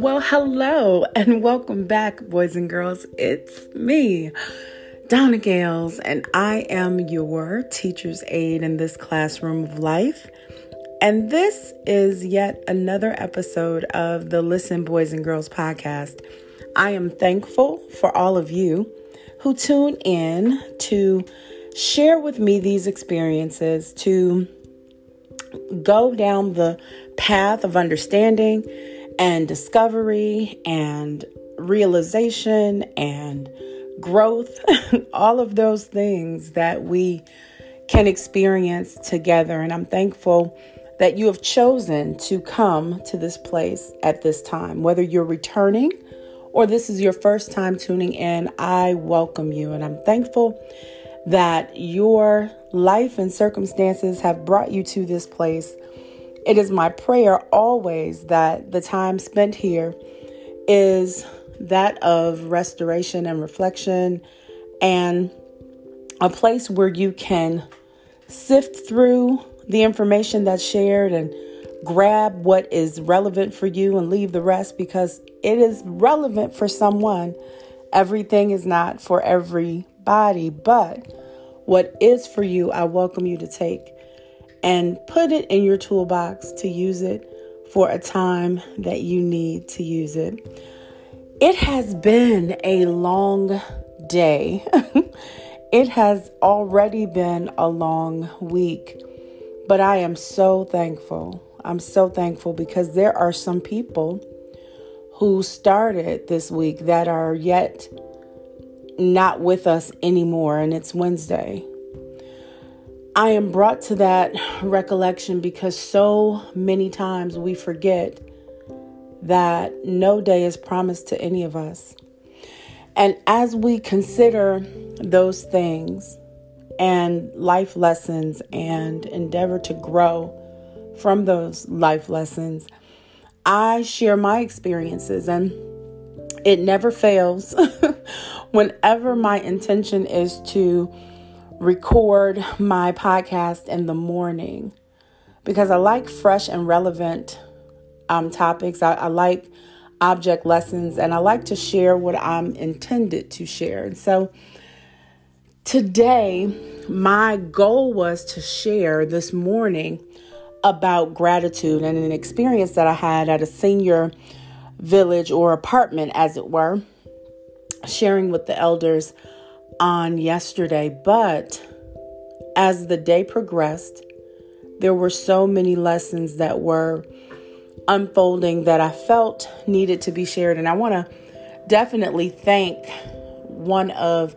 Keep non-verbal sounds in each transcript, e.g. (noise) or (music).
Well, hello and welcome back, boys and girls. It's me, Donna Gales, and I am your teacher's aide in this classroom of life. And this is yet another episode of the Listen Boys and Girls podcast. I am thankful for all of you who tune in to share with me these experiences, to go down the path of understanding and discovery and realization and growth, (laughs) all of those things that we can experience together. And I'm thankful that you have chosen to come to this place at this time. Whether you're returning or this is your first time tuning in, I welcome you. And I'm thankful that your life and circumstances have brought you to this place it is my prayer always that the time spent here is that of restoration and reflection and a place where you can sift through the information that's shared and grab what is relevant for you and leave the rest because it is relevant for someone. Everything is not for everybody, but what is for you, I welcome you to take and put it in your toolbox to use it for a time that you need to use it. It has been a long day. (laughs) it has already been a long week, but I am so thankful. I'm so thankful because there are some people who started this week that are yet not with us anymore, and it's Wednesday. I am brought to that recollection because so many times we forget that no day is promised to any of us. And as we consider those things and life lessons and endeavor to grow from those life lessons, I share my experiences and it never fails. (laughs) Whenever my intention is to record my podcast in the morning because I like fresh and relevant um, topics. I, I like object lessons and I like to share what I'm intended to share. And so today, my goal was to share this morning about gratitude and an experience that I had at a senior village or apartment, as it were, sharing with the elders on yesterday, but as the day progressed, there were so many lessons that were unfolding that I felt needed to be shared. And I want to definitely thank one of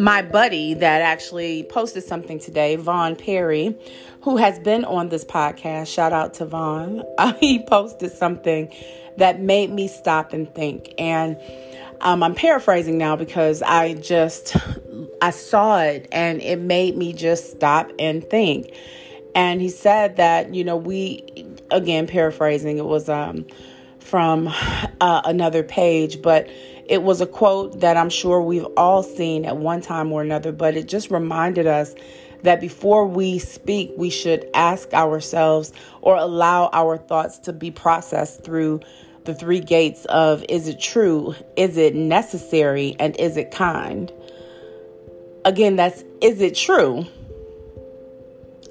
my buddy that actually posted something today, Vaughn Perry, who has been on this podcast. Shout out to Vaughn. (laughs) Uh, he posted something that made me stop and think. And um, I'm paraphrasing now because I just I saw it and it made me just stop and think. And he said that you know we again paraphrasing it was um, from uh, another page, but it was a quote that I'm sure we've all seen at one time or another, but it just reminded us that before we speak, we should ask ourselves or allow our thoughts to be processed through the three gates of is it true, is it necessary, and is it kind? Again, that's is it true?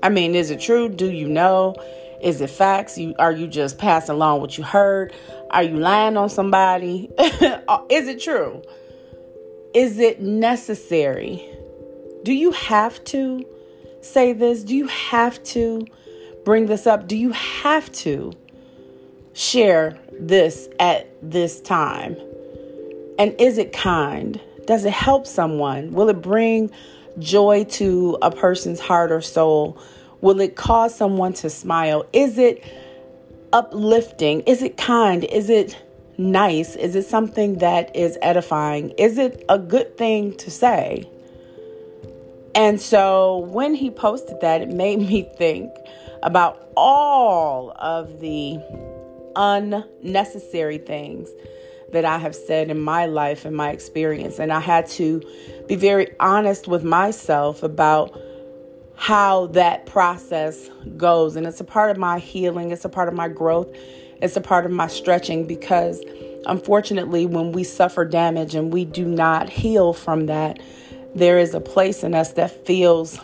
I mean, is it true? Do you know? Is it facts? You are you just passing along what you heard? Are you lying on somebody? (laughs) Uh, is it true? Is it necessary? Do you have to say this? Do you have to bring this up? Do you have to share this at this time? And is it kind? Does it help someone? Will it bring joy to a person's heart or soul? Will it cause someone to smile? Is it uplifting? Is it kind? Is it nice? Is it something that is edifying? Is it a good thing to say? And so when he posted that, it made (laughs) me think about all of the unnecessary things that I have said in my life and my experience. And I had to be very honest with myself about how that process goes. And it's a part of my healing, it's a part of my growth, it's a part of my stretching because unfortunately, when we suffer damage and we do not heal from that, there is a place in us that feels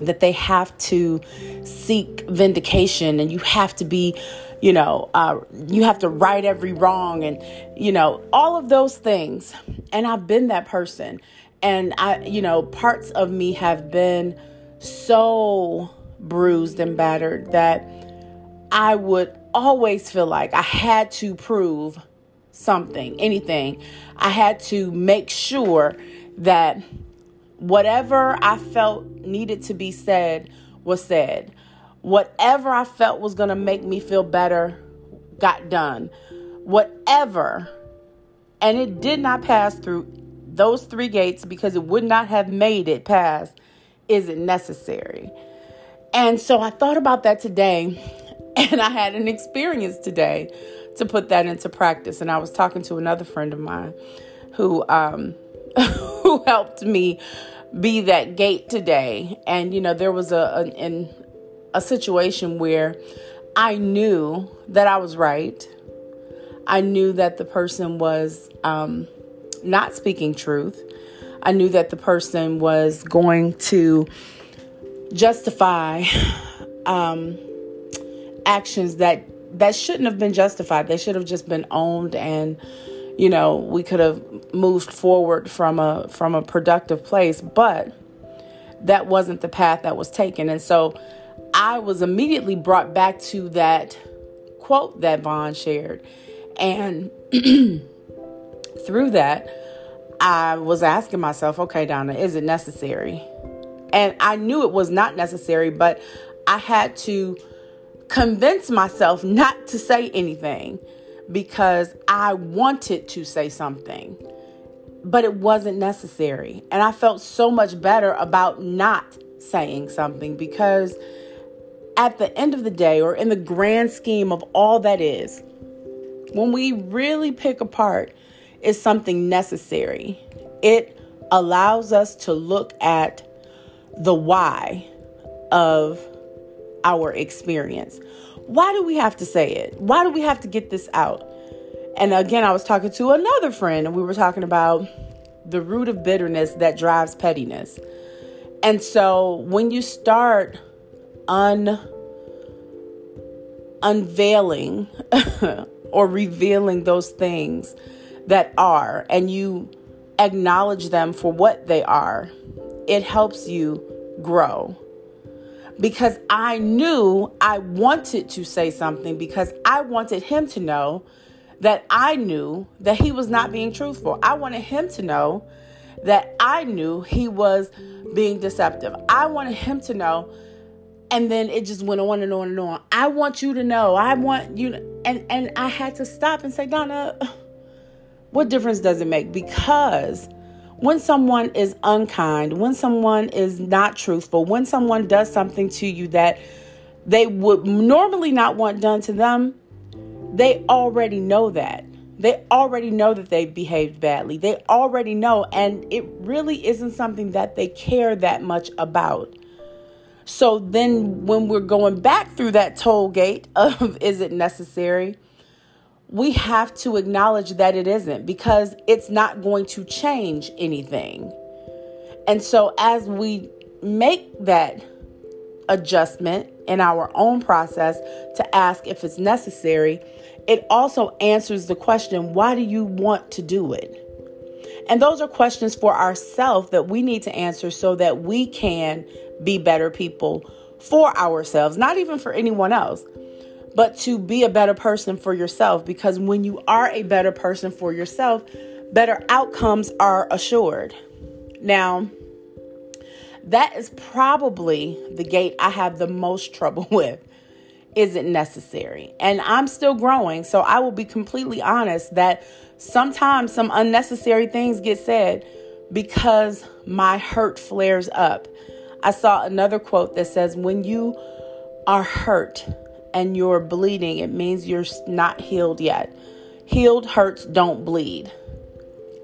that they have to seek vindication and you have to be you know uh, you have to right every wrong and you know all of those things and i've been that person and i you know parts of me have been so bruised and battered that i would always feel like i had to prove something anything i had to make sure that whatever I felt needed to be said was said. Whatever I felt was going to make me feel better got done. Whatever. And it did not pass through those three gates because it would not have made it past. Is it necessary? And so I thought about that today (laughs) and I had an experience today to put that into practice. And I was talking to another friend of mine who um, (laughs) who helped me be that gate today. And you know, there was a, a a situation where I knew that I was right. I knew that the person was um, not speaking truth. I knew that the person was going to justify um, actions that that shouldn't have been justified. They should have just been owned and you know, we could have moved forward from a from a productive place, but that wasn't the path that was taken. And so I was immediately brought back to that quote that Vaughn shared. And (clears throat) through that, I was asking myself, okay, Donna, is it necessary? And I knew it was not necessary, but I had to convince myself not to say anything because I wanted to say something, but it wasn't necessary. And I felt so much better about not saying something because at the end of the day, or in the grand scheme of all that is, when we really pick apart, is something necessary. It allows us to look at the why of our experience. Why do we have to say it? Why do we have to get this out? And again, I was talking to another friend and we were talking about the root of bitterness that drives pettiness. And so when you start un unveiling (laughs) or revealing those things that are and you acknowledge them for what they are, it helps you grow because I knew I wanted to say something because I wanted him to know that I knew that he was not being truthful. I wanted him to know that I knew he was being deceptive. I wanted him to know and then it just went on and on and on. I want you to know. I want you to, and and I had to stop and say, "Donna, what difference does it make?" Because when someone is unkind, when someone is not truthful, when someone does something to you that they would normally not want done to them, they already know that. They already know that they behaved badly. They already know, and it really isn't something that they care that much about. So then, when we're going back through that toll gate of (laughs) is it necessary? We have to acknowledge that it isn't because it's not going to change anything. And so, as we make that adjustment in our own process to ask if it's necessary, it also answers the question why do you want to do it? And those are questions for ourselves that we need to answer so that we can be better people for ourselves, not even for anyone else but to be a better person for yourself. Because when you are a better person for yourself, better outcomes are assured. Now, that is probably the gate I have the most trouble (laughs) with. Is it necessary? And I'm still growing, so I will be completely honest that sometimes some unnecessary things get said because my hurt flares up. I saw another quote that says, When you are hurt, and you're bleeding, it means you're not healed yet. healed hurts don't bleed.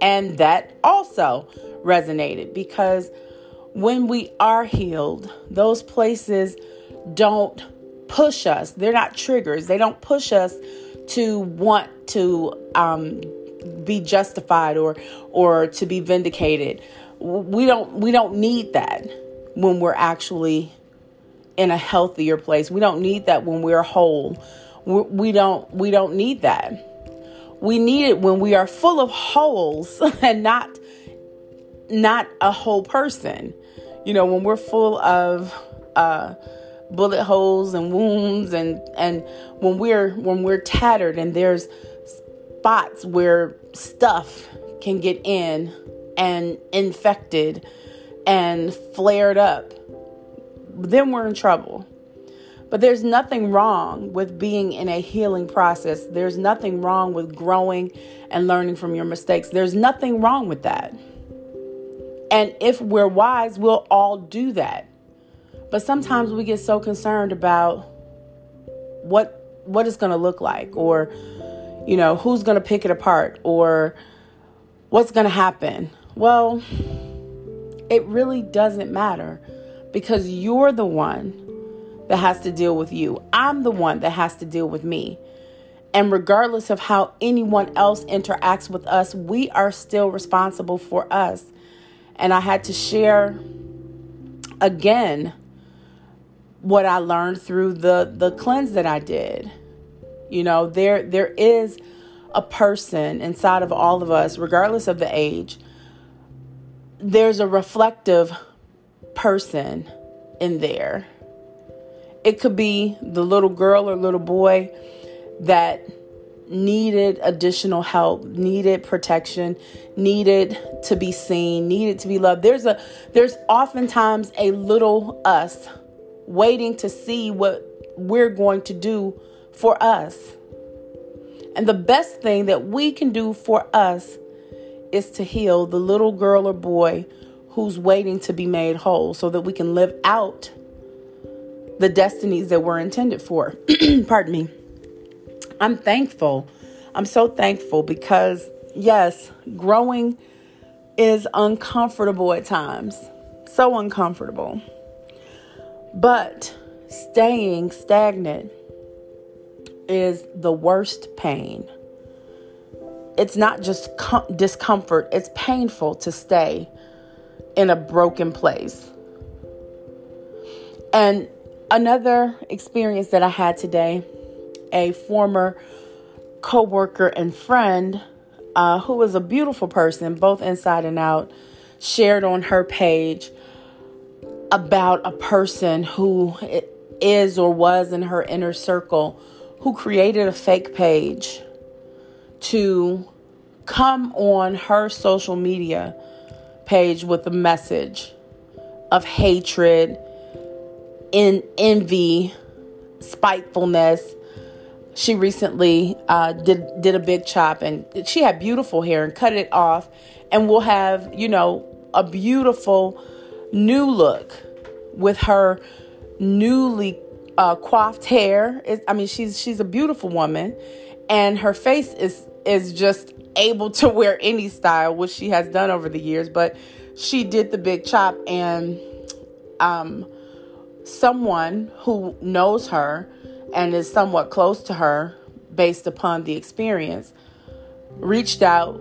And that also resonated because when we are healed, those places don't push us. They're not triggers. They don't push us to want to um, be justified or or to be vindicated. We don't we don't need that when we're actually in a healthier place. We don't need that when we're whole. We don't we don't need that. We need it when we are full of holes (laughs) and not not a whole person. You know, when we're full of uh, bullet holes and wounds and and when we're when we're tattered and there's spots where stuff can get in and infected and flared up, then we're in trouble. But there's nothing wrong with being in a healing process. There's nothing wrong with growing and learning from your mistakes. There's nothing wrong with that. And if we're wise, we'll all do that. But sometimes we get so concerned about what what it's going to look like or you know, who's going to pick it apart or what's going to happen. Well, it really doesn't matter because you're the one that has to deal with you. I'm the one that has to deal with me. And regardless of how anyone else interacts with us, we are still responsible for us. And I had to share again what I learned through the the cleanse that I did. You know, there there is a person inside of all of us, regardless of the age. There's a reflective person in there. It could be the little girl or little boy that needed additional help, needed protection, needed to be seen, needed to be loved. There's a there's oftentimes a little us waiting to see what we're going to do for us. And the best thing that we can do for us is to heal the little girl or boy who's waiting to be made whole so that we can live out the destinies that we're intended for. (clears throat) Pardon me. I'm thankful. I'm so thankful because, yes, growing is uncomfortable at times. So uncomfortable. But staying stagnant is the worst pain. It's not just com- discomfort, it's painful to stay in a broken place. And another experience that I had today a former coworker and friend uh, who was a beautiful person, both inside and out, shared on her page about a person who is or was in her inner circle who created a fake page to come on her social media page with a message of hatred, in envy, spitefulness. She recently uh, did did a big chop, and she had beautiful hair and cut it off, and will have you know a beautiful new look with her newly uh, coiffed hair. It, I mean, she's she's a beautiful woman, and her face is is just able to wear any style, which she has done over the years. But she did the big chop, and um, someone who knows her and is somewhat close to her, based upon the experience, reached out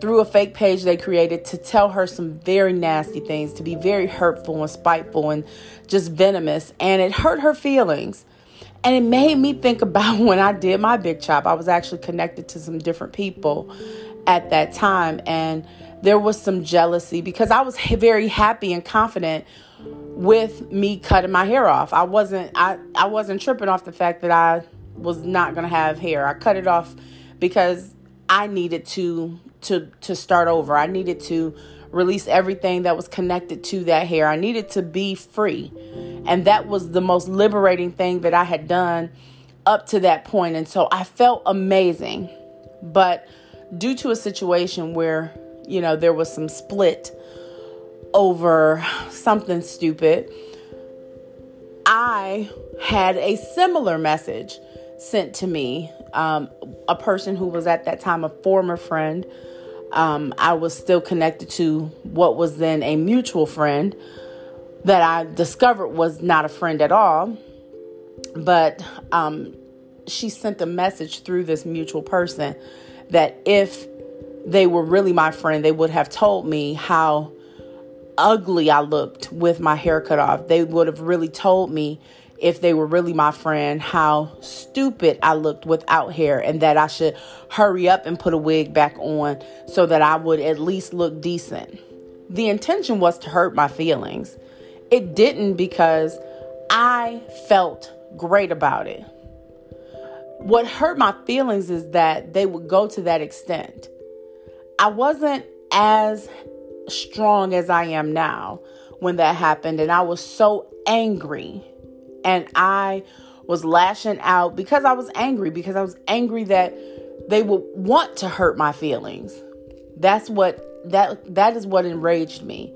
through a fake page they created to tell her some very nasty things, to be very hurtful and spiteful and just venomous. And it hurt her feelings. And it made me think about (laughs) when I did my big chop. I was actually connected to some different people at that time. And there was some jealousy because I was very happy and confident with me cutting my hair off. I wasn't I, I wasn't tripping off the fact that I was not gonna have hair. I cut it off because I needed to to to start over. I needed to release everything that was connected to that hair. I needed to be free. And that was the most liberating thing that I had done up to that point. And so I felt amazing. But due to a situation where, you know, there was some split over something stupid, I had a similar message sent to me. Um, a person who was at that time a former friend. Um, I was still connected to what was then a mutual friend that I discovered was not a friend at all. But um, she sent a message through this mutual person that if they were really my friend, they would have told me how ugly I looked with my hair cut off. They would have really told me if they were really my friend how stupid I looked without hair and that I should hurry up and put a wig back on so that I would at least look decent. The intention was to hurt my feelings. It didn't because I felt great about it. What hurt my feelings is that they would go to that extent. I wasn't as strong as I am now when that happened, and I was so angry. And I was lashing out because I was angry, because I was angry that they would want to hurt my feelings. That's what that that is what enraged me.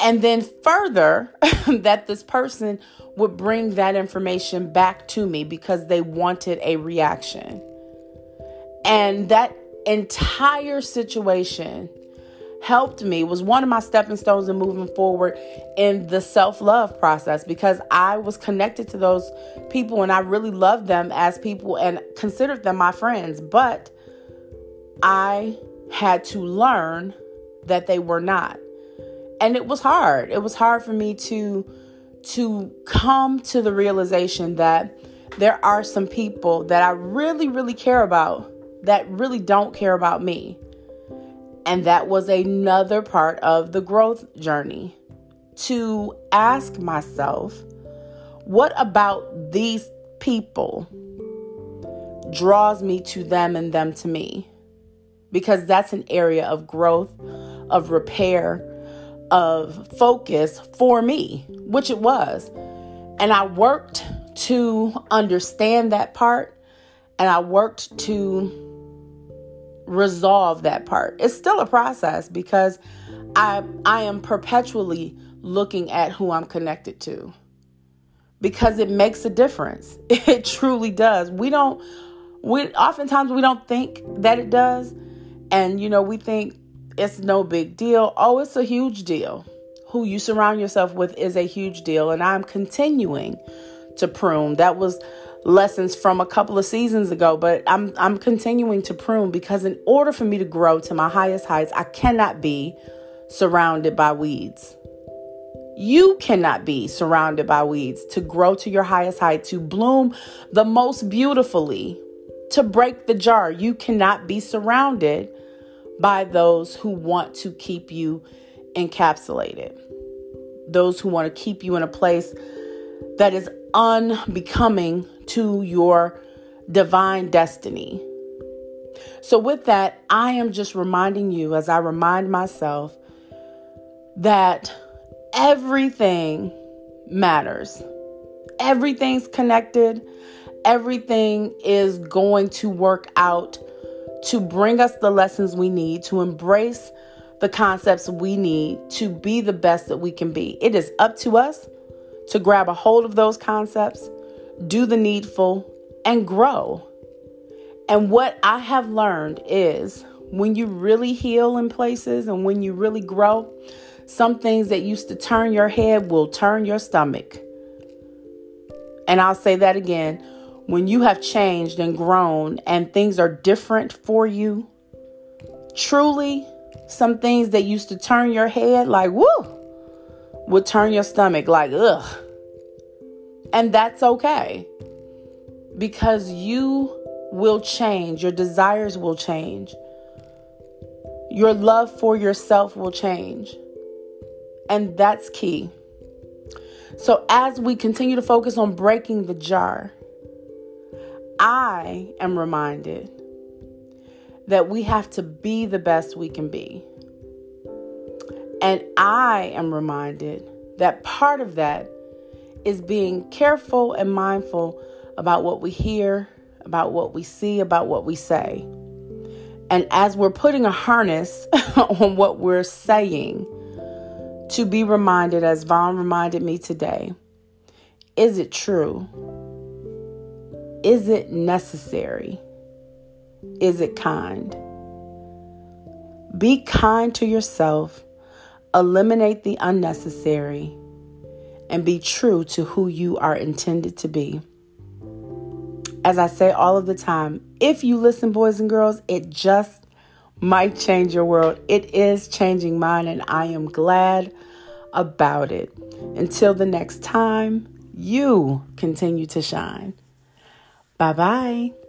And then further, (laughs) that this person would bring that information back to me because they wanted a reaction. And that entire situation helped me was one of my stepping stones in moving forward in the self-love process because I was connected to those people and I really loved them as people and considered them my friends. But I had to learn that they were not. And it was hard. It was hard for me to to come to the realization that there are some people that I really really care about that really don't care about me and that was another part of the growth journey to ask myself, what about these people draws me to them and them to me? Because that's an area of growth, of repair, of focus for me, which it was. And I worked to understand that part and I worked to resolve that part. It's still a process because I I am perpetually looking at who I'm connected to. Because it makes a difference. (laughs) It truly does. We don't we oftentimes we don't think that it does and you know we think it's no big deal. Oh, it's a huge deal. Who you surround yourself with is a huge deal and I'm continuing to prune. That was lessons from a couple of seasons ago, but I'm I'm continuing to prune because in order for me to grow to my highest heights, I cannot be surrounded by weeds. You cannot be surrounded by weeds to grow to your highest height, to bloom the most beautifully, to break the jar. You cannot be surrounded by those who want to keep you encapsulated, those who want to keep you in a place that is unbecoming to your divine destiny. So, with that, I am just reminding you, as I remind myself, that everything matters. Everything's connected. Everything is going to work out to bring us the lessons we need, to embrace the concepts we need to be the best that we can be. It is up to us to grab a hold of those concepts, do the needful, and grow. And what I have learned is when you really heal in places and when you really grow, some things that used to turn your head will turn your stomach. And I'll say that again. When you have changed and grown and things are different for you, truly, some things that used to turn your head like, woo, would turn your stomach like, ugh. And that's okay because you will change, your desires will change, your love for yourself will change. And that's key. So, as we continue to focus on breaking the jar, I am reminded that we have to be the best we can be. And I am reminded that part of that is being careful and mindful about what we hear, about what we see, about what we say. And as we're putting a harness (laughs) on what we're saying, to be reminded, as Vaughn reminded me today, is it true? Is it necessary? Is it kind? Be kind to yourself, eliminate the unnecessary, and be true to who you are intended to be. As I say all of the time, if you listen, boys and girls, it just might change your world. It is changing mine, and I am glad about it. Until the next time, you continue to shine. Bye bye.